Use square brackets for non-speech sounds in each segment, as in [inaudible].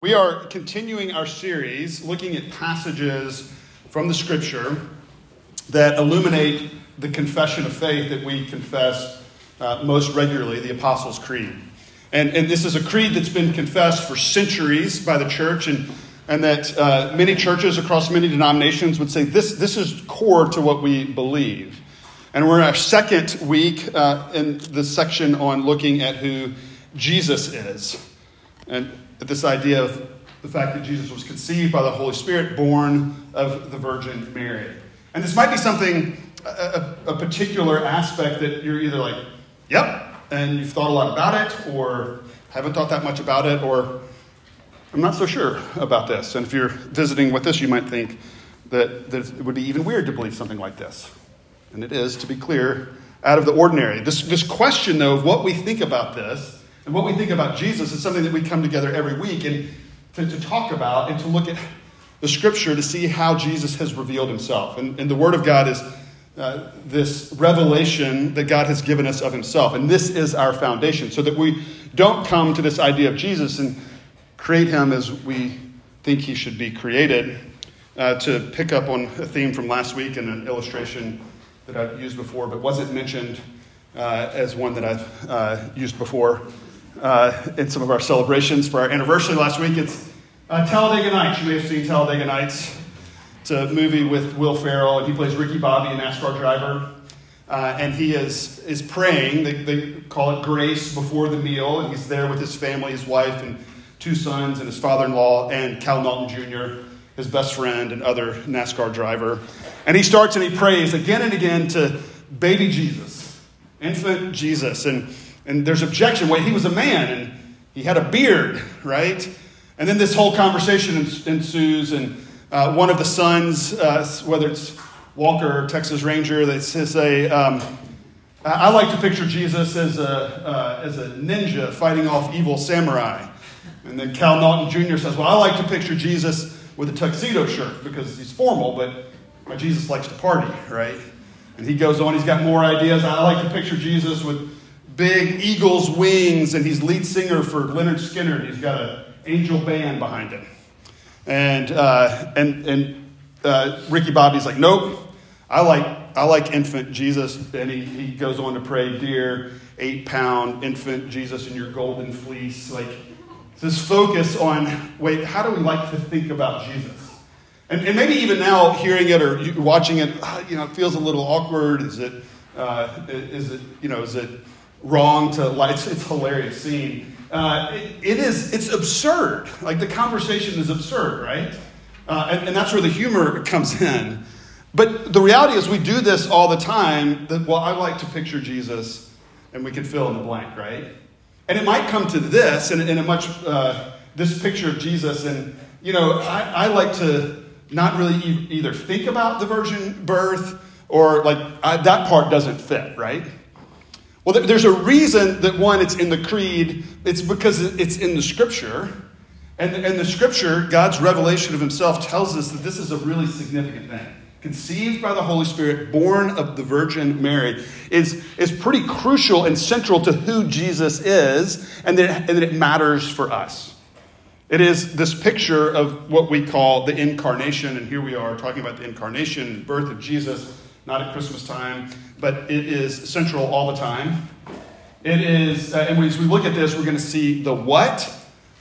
We are continuing our series looking at passages from the scripture that illuminate the confession of faith that we confess uh, most regularly, the Apostles' Creed. And, and this is a creed that's been confessed for centuries by the church, and, and that uh, many churches across many denominations would say this, this is core to what we believe. And we're in our second week uh, in the section on looking at who Jesus is. And this idea of the fact that Jesus was conceived by the Holy Spirit, born of the Virgin Mary. And this might be something, a, a, particular aspect that you're either like, yep, and you've thought a lot about it, or haven't thought that much about it, or I'm not so sure about this. And if you're visiting with this, you might think that, that it would be even weird to believe something like this. And it is, to be clear, out of the ordinary. This, this question, though, of what we think about this and what we think about Jesus is something that we come together every week and to, to talk about and to look at the scripture to see how Jesus has revealed himself. And, and the Word of God is uh, this revelation that God has given us of himself. And this is our foundation so that we don't come to this idea of Jesus and create him as we think he should be created. Uh, to pick up on a theme from last week and an illustration that I've used before, but wasn't mentioned uh, as one that I've uh, used before uh, in some of our celebrations for our anniversary last week. It's uh, Talladega Nights. You may have seen Talladega Nights. It's a movie with Will Ferrell, and he plays Ricky Bobby, a NASCAR driver. Uh, and he is, is praying. They, they call it grace before the meal, and he's there with his family, his wife, and two sons, and his father in law, and Cal Naughton Jr., his best friend and other NASCAR driver. And he starts and he prays again and again to baby Jesus, infant Jesus. And and there's objection. Wait, he was a man and he had a beard, [laughs] right? And then this whole conversation ensues, and uh, one of the sons, uh, whether it's Walker or Texas Ranger, they say, um, I like to picture Jesus as a, uh, as a ninja fighting off evil samurai. And then Cal Naughton Jr. says, Well, I like to picture Jesus with a tuxedo shirt because he's formal, but my Jesus likes to party, right? And he goes on, he's got more ideas. I like to picture Jesus with big eagle's wings, and he's lead singer for Lynyrd Skynyrd. He's got an angel band behind him. And, uh, and, and uh, Ricky Bobby's like, nope, I like, I like infant Jesus. And he, he goes on to pray, dear eight pound infant Jesus in your golden fleece. Like, this focus on, wait, how do we like to think about Jesus? And, and maybe even now, hearing it or watching it, uh, you know, it feels a little awkward. Is it, uh, is it, you know, is it wrong to like [laughs] it's, it's hilarious scene. Uh, it, it is it's absurd. Like the conversation is absurd right? Uh, and, and, that's where the humor comes [laughs] in. But the reality is we do this all the time that well i like to picture jesus and we can fill in the blank right? And it might come to this in, in a much uh, this picture of jesus and you know i, I like to not really e- either think about the virgin birth or like I, that part doesn't fit right well, there's a reason that one, it's in the creed, it's because it's in the scripture. And, and the scripture, God's revelation of himself, tells us that this is a really significant thing. Conceived by the Holy Spirit, born of the Virgin Mary, is, is pretty crucial and central to who Jesus is, and that, and that it matters for us. It is this picture of what we call the incarnation, and here we are talking about the incarnation, birth of Jesus not at Christmas time, but it is central all the time. It is, uh, and as we look at this, we're going to see the what,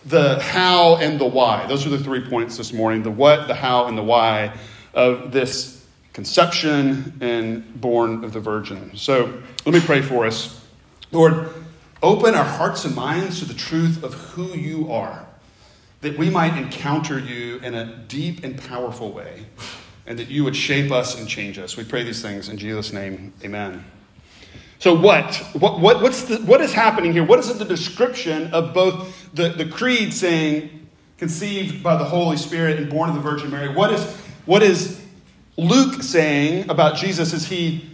the how, and the why. Those are the three points this morning the what, the how, and the why of this conception and born of the Virgin. So let me pray for us. Lord, open our hearts and minds to the truth of who you are, that we might encounter you in a deep and powerful way and that you would shape us and change us. We pray these things in Jesus' name. Amen. So, what? What, what, what's the, what is happening here? What is the description of both the, the creed saying, conceived by the Holy Spirit and born of the Virgin Mary? What is, what is Luke saying about Jesus as he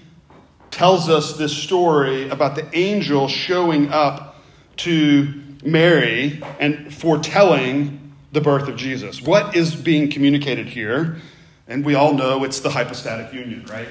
tells us this story about the angel showing up to Mary and foretelling the birth of Jesus? What is being communicated here? And we all know it's the hypostatic union, right?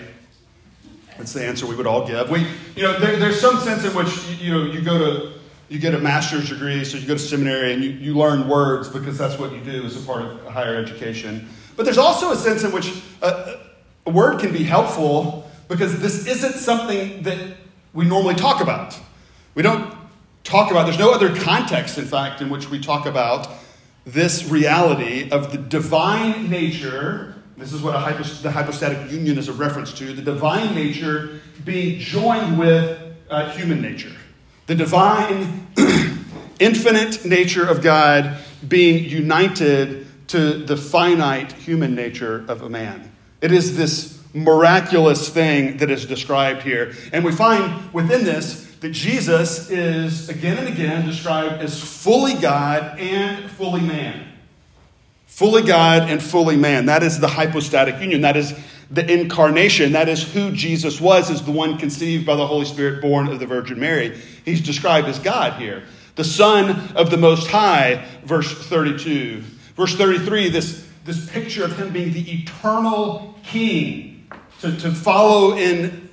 That's the answer we would all give. We, you know, there, there's some sense in which you know you go to you get a master's degree, so you go to seminary and you, you learn words because that's what you do as a part of higher education. But there's also a sense in which a, a word can be helpful because this isn't something that we normally talk about. We don't talk about, there's no other context, in fact, in which we talk about this reality of the divine nature. This is what the hypostatic union is a reference to the divine nature being joined with uh, human nature. The divine, [clears throat] infinite nature of God being united to the finite human nature of a man. It is this miraculous thing that is described here. And we find within this that Jesus is again and again described as fully God and fully man. Fully God and fully man. That is the hypostatic union. That is the incarnation. That is who Jesus was, as the one conceived by the Holy Spirit, born of the Virgin Mary. He's described as God here. The Son of the Most High, verse 32. Verse 33, this, this picture of him being the eternal king, to, to follow in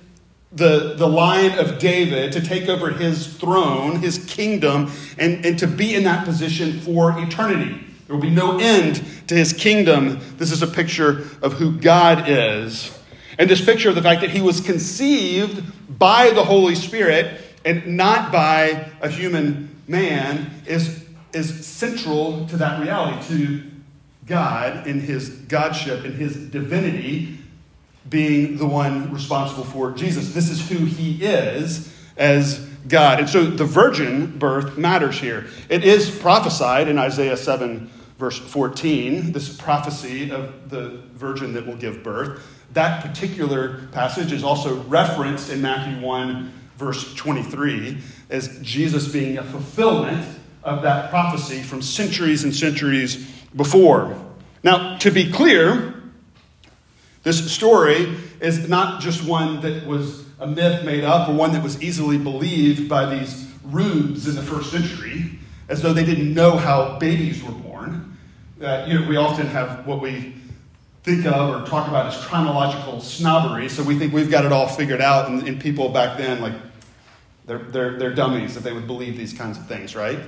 the, the line of David to take over his throne, his kingdom, and, and to be in that position for eternity. There will be no end to his kingdom. This is a picture of who God is. And this picture of the fact that he was conceived by the Holy Spirit and not by a human man is, is central to that reality, to God in his godship, in his divinity, being the one responsible for Jesus. This is who he is as God. And so the virgin birth matters here. It is prophesied in Isaiah 7, verse 14, this prophecy of the virgin that will give birth. That particular passage is also referenced in Matthew 1, verse 23, as Jesus being a fulfillment of that prophecy from centuries and centuries before. Now, to be clear, this story is not just one that was a myth made up or one that was easily believed by these rubes in the first century, as though they didn't know how babies were born. Uh, you know, we often have what we think of or talk about as chronological snobbery, so we think we've got it all figured out, and, and people back then, like, they're, they're, they're dummies if they would believe these kinds of things, right?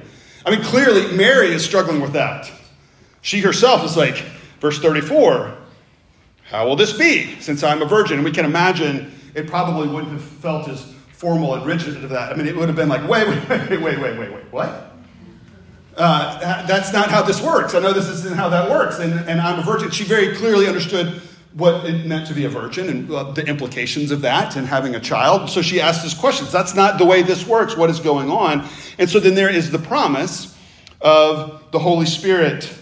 I mean, clearly, Mary is struggling with that. She herself is like, verse 34 how will this be since I'm a virgin? And we can imagine it probably wouldn't have felt as formal and rigid as that. I mean, it would have been like, wait, wait, wait, wait, wait, wait, wait, what? Uh, that's not how this works. I know this isn't how that works. And, and I'm a virgin. She very clearly understood what it meant to be a virgin and uh, the implications of that and having a child. So she asked this questions. That's not the way this works. What is going on? And so then there is the promise of the Holy Spirit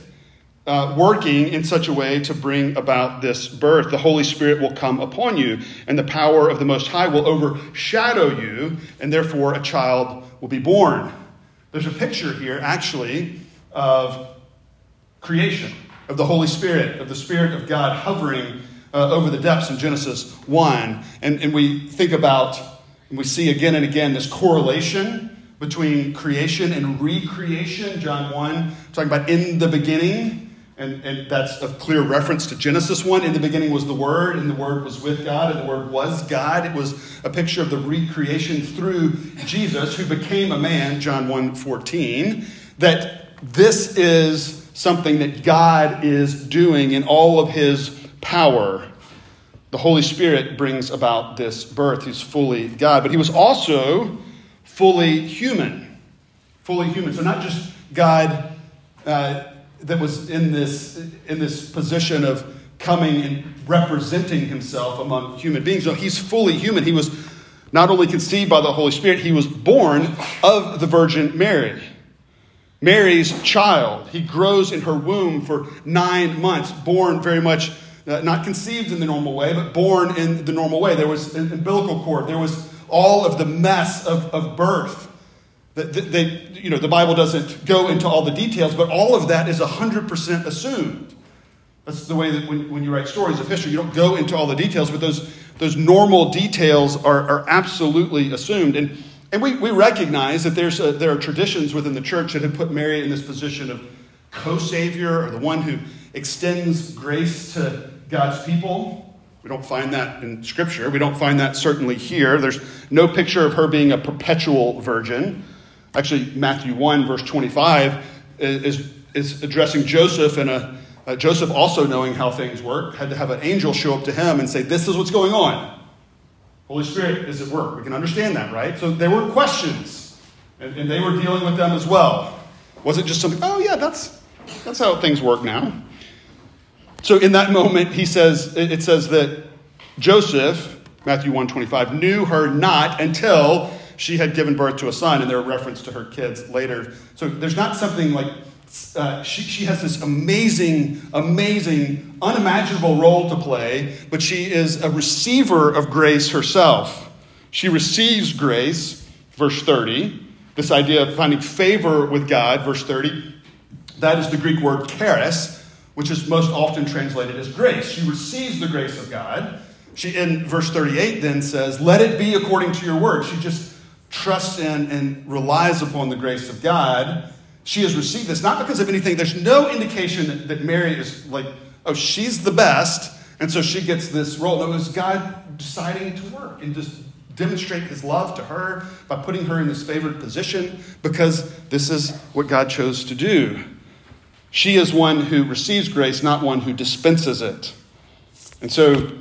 uh, working in such a way to bring about this birth. The Holy Spirit will come upon you, and the power of the Most High will overshadow you, and therefore a child will be born. There's a picture here, actually, of creation, of the Holy Spirit, of the Spirit of God hovering uh, over the depths in Genesis 1. And, and we think about, and we see again and again this correlation between creation and recreation. John 1, talking about in the beginning and, and that's a clear reference to Genesis 1. In the beginning was the Word, and the Word was with God, and the Word was God. It was a picture of the recreation through Jesus, who became a man, John 1 14. That this is something that God is doing in all of his power. The Holy Spirit brings about this birth. He's fully God, but he was also fully human. Fully human. So, not just God. Uh, that was in this, in this position of coming and representing himself among human beings. No, he's fully human. He was not only conceived by the Holy Spirit, he was born of the Virgin Mary. Mary's child. He grows in her womb for nine months, born very much, uh, not conceived in the normal way, but born in the normal way. There was an umbilical cord, there was all of the mess of, of birth. They, you know, the Bible doesn't go into all the details, but all of that is 100% assumed. That's the way that when, when you write stories of history, you don't go into all the details, but those, those normal details are, are absolutely assumed. And, and we, we recognize that there's a, there are traditions within the church that have put Mary in this position of co savior or the one who extends grace to God's people. We don't find that in Scripture. We don't find that certainly here. There's no picture of her being a perpetual virgin. Actually, Matthew 1, verse 25, is, is addressing Joseph, and a, uh, Joseph, also knowing how things work, had to have an angel show up to him and say, This is what's going on. Holy Spirit is at work. We can understand that, right? So there were questions, and, and they were dealing with them as well. Was it just something, oh, yeah, that's, that's how things work now? So in that moment, he says, it says that Joseph, Matthew 125, knew her not until she had given birth to a son, and there are reference to her kids later. So there's not something like uh, she, she has this amazing, amazing, unimaginable role to play, but she is a receiver of grace herself. She receives grace, verse 30. This idea of finding favor with God, verse 30. That is the Greek word charis, which is most often translated as grace. She receives the grace of God. She, in verse 38, then says, Let it be according to your word. She just trusts in and relies upon the grace of God, she has received this not because of anything. There's no indication that, Mary is like, oh, she's the best, and so she gets this role. No, it was God deciding to work and just demonstrate his love to her by putting her in this favored position because this is what God chose to do. She is one who receives grace, not one who dispenses it. And so,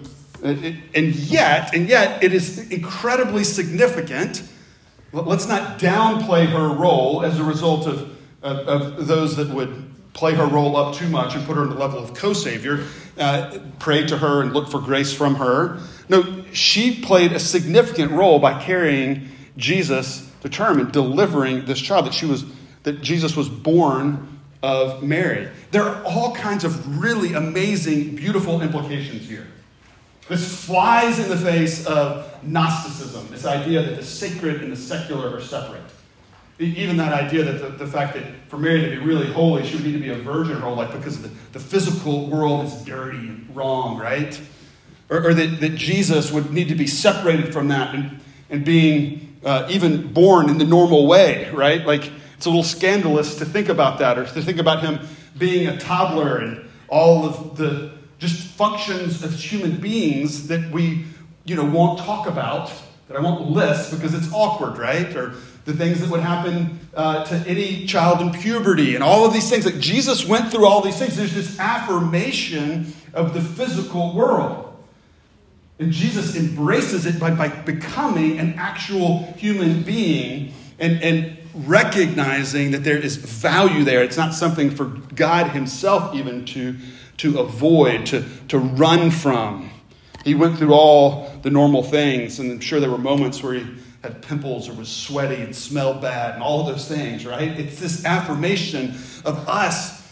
and yet, and yet, it is incredibly significant Let's not downplay her role as a result of, of, of those that would play her role up too much and put her in the level of co savior, uh, pray to her and look for grace from her. No, she played a significant role by carrying Jesus to term and delivering this child that she was that Jesus was born of Mary. There are all kinds of really amazing, beautiful implications here. This flies in the face of Gnosticism, this idea that the sacred and the secular are separate. Even that idea that the, the fact that for Mary to be really holy, she would need to be a virgin her whole life because the, the physical world is dirty and wrong, right? Or, or that, that Jesus would need to be separated from that and, and being uh, even born in the normal way, right? Like it's a little scandalous to think about that or to think about him being a toddler and all of the just functions of human beings that we, you know, won't talk about, that I won't list because it's awkward, right? Or the things that would happen uh, to any child in puberty and all of these things. Like Jesus went through all these things. There's this affirmation of the physical world. And Jesus embraces it by, by becoming an actual human being and, and recognizing that there is value there. It's not something for God Himself even to to avoid, to, to run from. He went through all the normal things, and I'm sure there were moments where he had pimples or was sweaty and smelled bad and all those things, right? It's this affirmation of us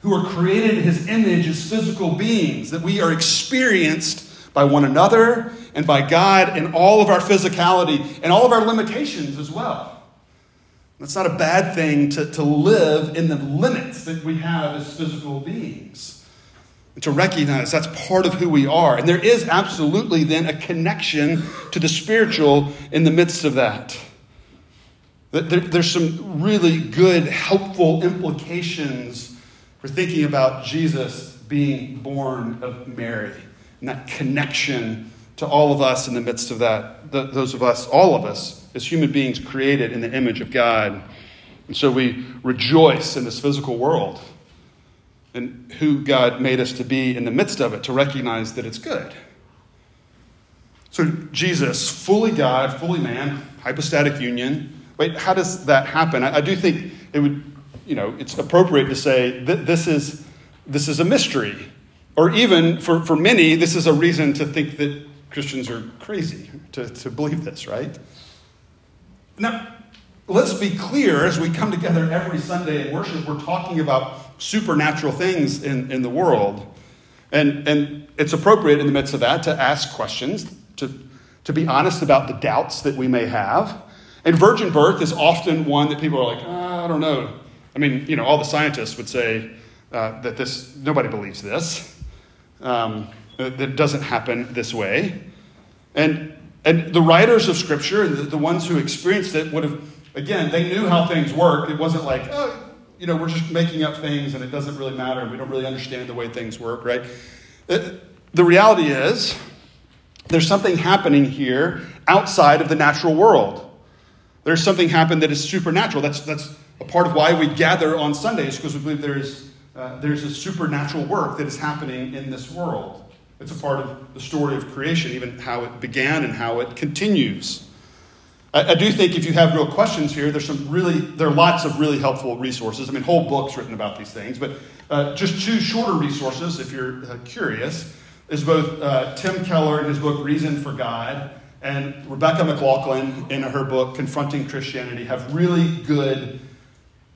who are created in his image as physical beings, that we are experienced by one another and by God in all of our physicality and all of our limitations as well. That's not a bad thing to, to live in the limits that we have as physical beings to recognize that's part of who we are. And there is absolutely then a connection to the spiritual in the midst of that. There, there's some really good, helpful implications for thinking about Jesus being born of Mary and that connection to all of us in the midst of that. those of us, all of us, as human beings created in the image of God. And so we rejoice in this physical world and who God made us to be in the midst of it to recognize that it's good. So, Jesus, fully God, fully man, hypostatic union. Wait, how does that happen? I, I do think it would, you know, it's appropriate to say that this is, this is a mystery. Or even for, for many, this is a reason to think that Christians are crazy to, to believe this, right? Now, let's be clear as we come together every Sunday in worship, we're talking about supernatural things in, in the world. And, and it's appropriate in the midst of that to ask questions, to, to be honest about the doubts that we may have. And virgin birth is often one that people are like, oh, I don't know. I mean, you know, all the scientists would say uh, that this, nobody believes this, um, that it doesn't happen this way. And, and the writers of Scripture, the, the ones who experienced it, would have, again, they knew how things work. It wasn't like, oh, you know, we're just making up things and it doesn't really matter. We don't really understand the way things work, right? Uh, the reality is, there's something happening here outside of the natural world. There's something happened that is supernatural. That's, that's a part of why we gather on Sundays, because we believe there is, uh, there's a supernatural work that is happening in this world. It's a part of the story of creation, even how it began and how it continues. I, I, do think if you have real questions here, there's some really, there are lots of really helpful resources. I mean, whole books written about these things, but uh, just two shorter resources if you're uh, curious is both uh, Tim Keller in his book Reason for God and Rebecca McLaughlin in her book Confronting Christianity have really good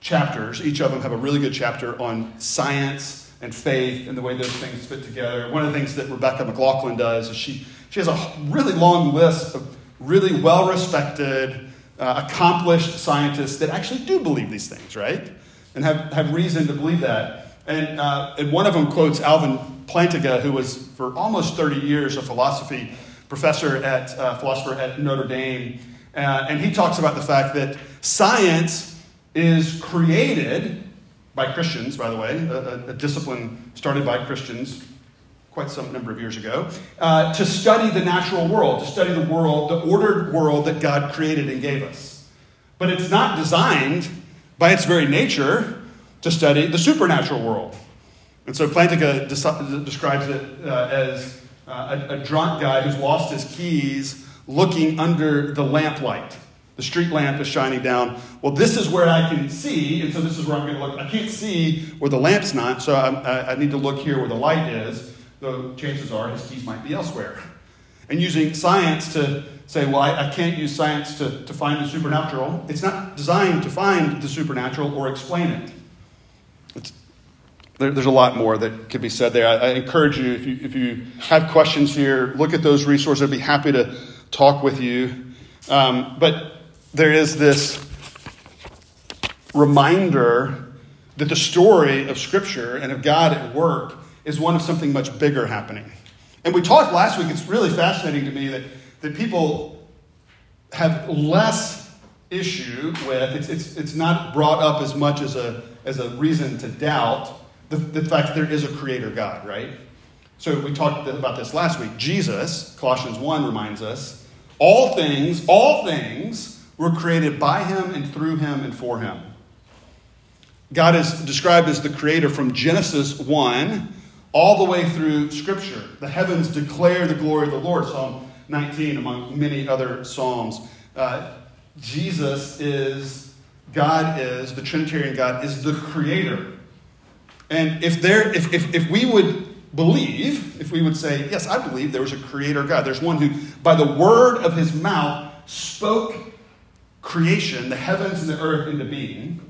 chapters. Each of them have a really good chapter on science and faith and the way those things fit together. One of the things that Rebecca McLaughlin does is she, she has a really long list of really well respected, uh, accomplished scientists that actually do believe these things, right? And have, have reason to believe that. And, uh, and one of them quotes Alvin Plantinga, who was for almost 30 years a philosophy professor at uh, philosopher at Notre Dame. Uh, and he talks about the fact that science is created by Christians, by the way, a, a discipline started by Christians quite some number of years ago, uh, to study the natural world, to study the world, the ordered world that God created and gave us. But it's not designed by its very nature to study the supernatural world. And so Plantinga des- describes it uh, as uh, a, a drunk guy who's lost his keys looking under the lamplight. The street lamp is shining down. Well, this is where I can see, and so this is where I'm going to look. I can't see where the lamp's not, so I, I need to look here where the light is though chances are his keys might be elsewhere. And using science to say, well, I, I, can't use science to, to find the supernatural. It's not designed to find the supernatural or explain it. There, there's a lot more that could be said there. I, I, encourage you if, you, if you have questions here, look at those resources. I'd be happy to talk with you. Um, but there is this reminder that the story of Scripture and of God at work is one of something much bigger happening. And we talked last week, it's really fascinating to me that, that people have less issue with, it's, it's, it's not brought up as much as a, as a reason to doubt the, the fact that there is a creator God, right? So we talked about this last week. Jesus, Colossians 1 reminds us, all things, all things were created by him and through him and for him. God is described as the creator from Genesis 1 all the way through Scripture. The heavens declare the glory of the Lord, Psalm 19, among many other Psalms. Uh, Jesus is, God is, the Trinitarian God is the creator. And if, there, if, if, if we would believe, if we would say, yes, I believe there was a creator God, there's one who, by the word of his mouth, spoke creation, the heavens and the earth into being,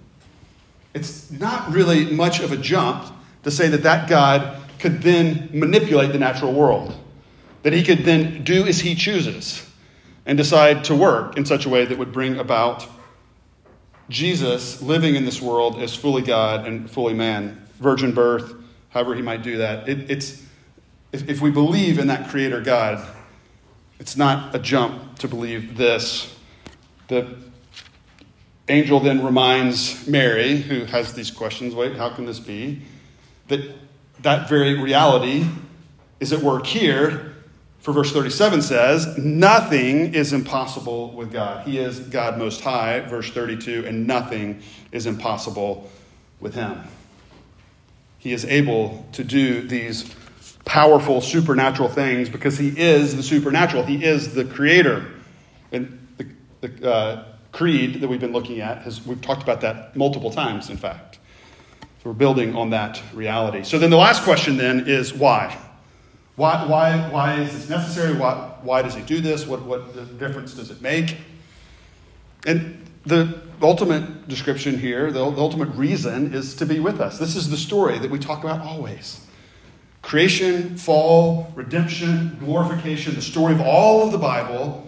it's not really much of a jump to say that that God could then manipulate the natural world, that he could then do as he chooses and decide to work in such a way that would bring about Jesus living in this world as fully God and fully man, virgin birth, however he might do that. It, it's, if, if we believe in that creator God, it's not a jump to believe this. The angel then reminds Mary, who has these questions wait, how can this be? That that very reality is at work here. For verse 37 says, Nothing is impossible with God. He is God Most High, verse 32, and nothing is impossible with Him. He is able to do these powerful supernatural things because He is the supernatural. He is the Creator. And the, the uh, creed that we've been looking at, has, we've talked about that multiple times, in fact. So we're building on that reality. So then the last question then is why? Why, why, why is this necessary? Why, why does he do this? What, what difference does it make? And the ultimate description here, the, the ultimate reason is to be with us. This is the story that we talk about always creation, fall, redemption, glorification, the story of all of the Bible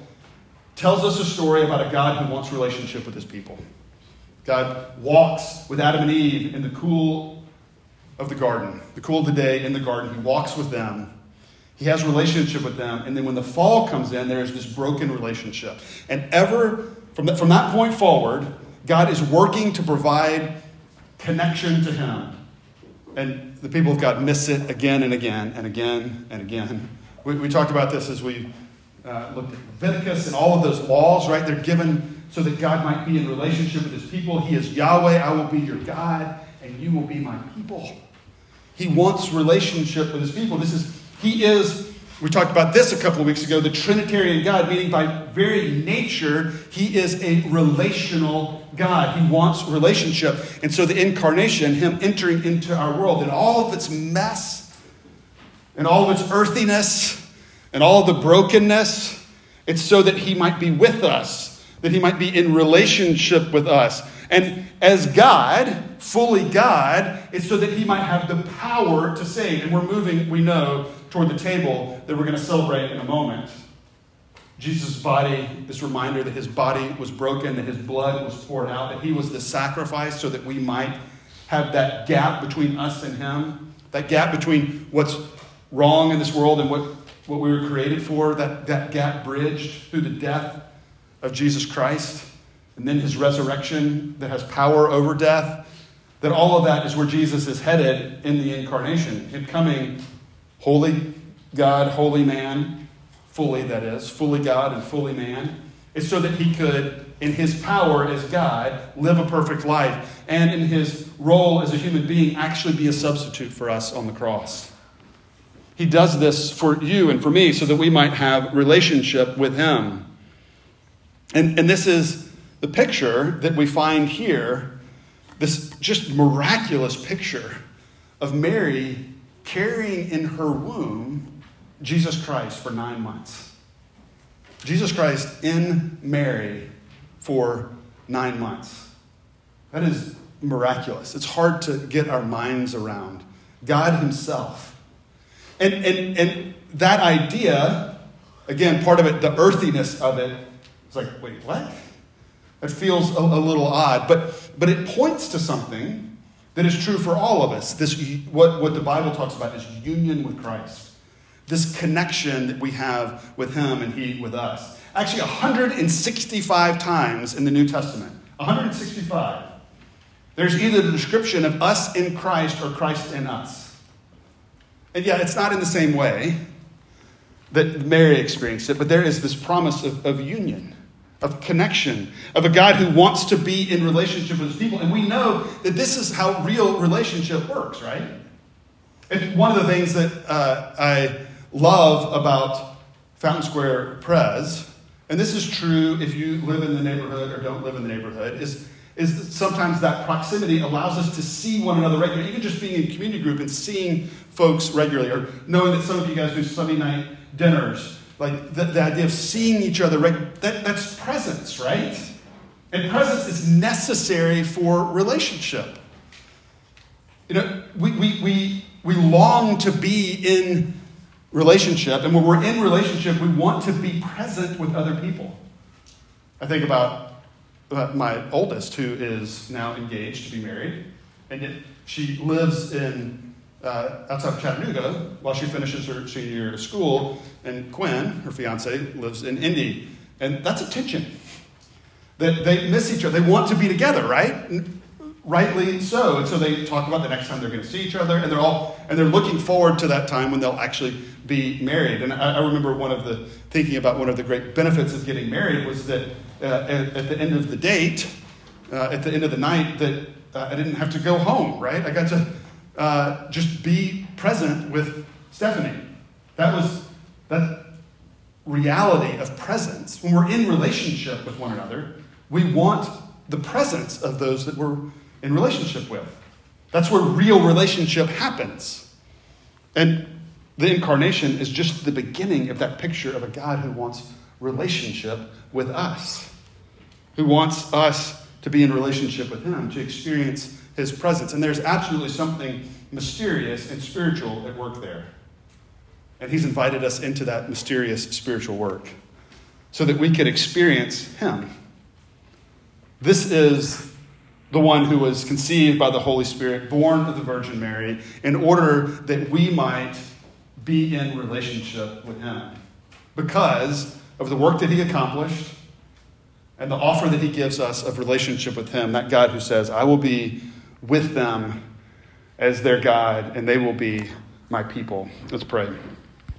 tells us a story about a God who wants relationship with his people. God walks with Adam and Eve in the cool of the garden, the cool of the day in the garden. He walks with them. He has relationship with them. And then when the fall comes in, there is this broken relationship. And ever, from that, from that point forward, God is working to provide connection to Him. And the people of God miss it again and again and again and again. We, we talked about this as we uh, looked at Leviticus and all of those laws, right? They're given so that God might be in relationship with his people. He is Yahweh, I will be your God, and you will be my people. He wants relationship with his people. This is, he is, we talked about this a couple of weeks ago, the Trinitarian God, meaning by very nature, he is a relational God. He wants relationship. And so the incarnation, him entering into our world and all of its mess and all of its earthiness and all the brokenness, it's so that he might be with us, that he might be in relationship with us. And as God, fully God, it's so that he might have the power to save. And we're moving, we know, toward the table that we're going to celebrate in a moment. Jesus' body, this reminder that his body was broken, that his blood was poured out, that he was the sacrifice so that we might have that gap between us and him, that gap between what's wrong in this world and what, what we were created for, that, that gap bridged through the death of Jesus Christ, and then his resurrection that has power over death, that all of that is where Jesus is headed in the incarnation, in coming wholly God, wholly man, fully, that is, fully God and fully man, is so that he could, in his power as God, live a perfect life, and in his role as a human being, actually be a substitute for us on the cross. He does this for you and for me so that we might have relationship with him. And, and this is the picture that we find here, this just miraculous picture of Mary carrying in her womb Jesus Christ for nine months. Jesus Christ in Mary for nine months. That is miraculous. It's hard to get our minds around. God Himself. And, and, and that idea, again, part of it, the earthiness of it, it's like, wait, what? It feels a, a little odd, but, but it points to something that is true for all of us. This, what, what the Bible talks about is union with Christ this connection that we have with Him and He with us. Actually, 165 times in the New Testament. 165. There's either the description of us in Christ or Christ in us. And yeah, it's not in the same way that Mary experienced it, but there is this promise of, of union, of connection, of a God who wants to be in relationship with his people. And we know that this is how real relationship works, right? And one of the things that uh, I love about Fountain Square Pres, and this is true if you live in the neighborhood or don't live in the neighborhood, is, is that sometimes that proximity allows us to see one another regularly, even just being in community group and seeing folks regularly, or knowing that some of you guys do Sunday night dinners. Like the, the idea of seeing each other, that, that's presence, right? And presence is necessary for relationship. You know, we, we, we, we long to be in relationship. And when we're in relationship, we want to be present with other people. I think about my oldest, who is now engaged to be married, and yet she lives in uh, outside of Chattanooga while she finishes her senior year of school, and Quinn, her fiance, lives in Indy, and that's a tension. That they miss each other. They want to be together, right? rightly so. And so they talk about the next time they're going to see each other, and they're all and they're looking forward to that time when they'll actually be married. And I, I remember one of the thinking about one of the great benefits of getting married was that uh, at, at, the end of the date, uh, at the end of the night, that uh, I didn't have to go home. Right, I got to uh, just be present with Stephanie. That was that reality of presence. When we're in relationship with one another, we want the presence of those that we're in relationship with. That's where real relationship happens. And the incarnation is just the beginning of that picture of a God who wants relationship with us, who wants us to be in relationship with Him, to experience His presence. And there's absolutely something mysterious and spiritual at work there. And He's invited us into that mysterious spiritual work so that we could experience Him. This is the one who was conceived by the Holy Spirit, born of the Virgin Mary, in order that we might be in relationship with Him. Because of the work that He accomplished and the offer that He gives us of relationship with Him, that God who says, I will be with them as their God, and they will be my people. Let's pray.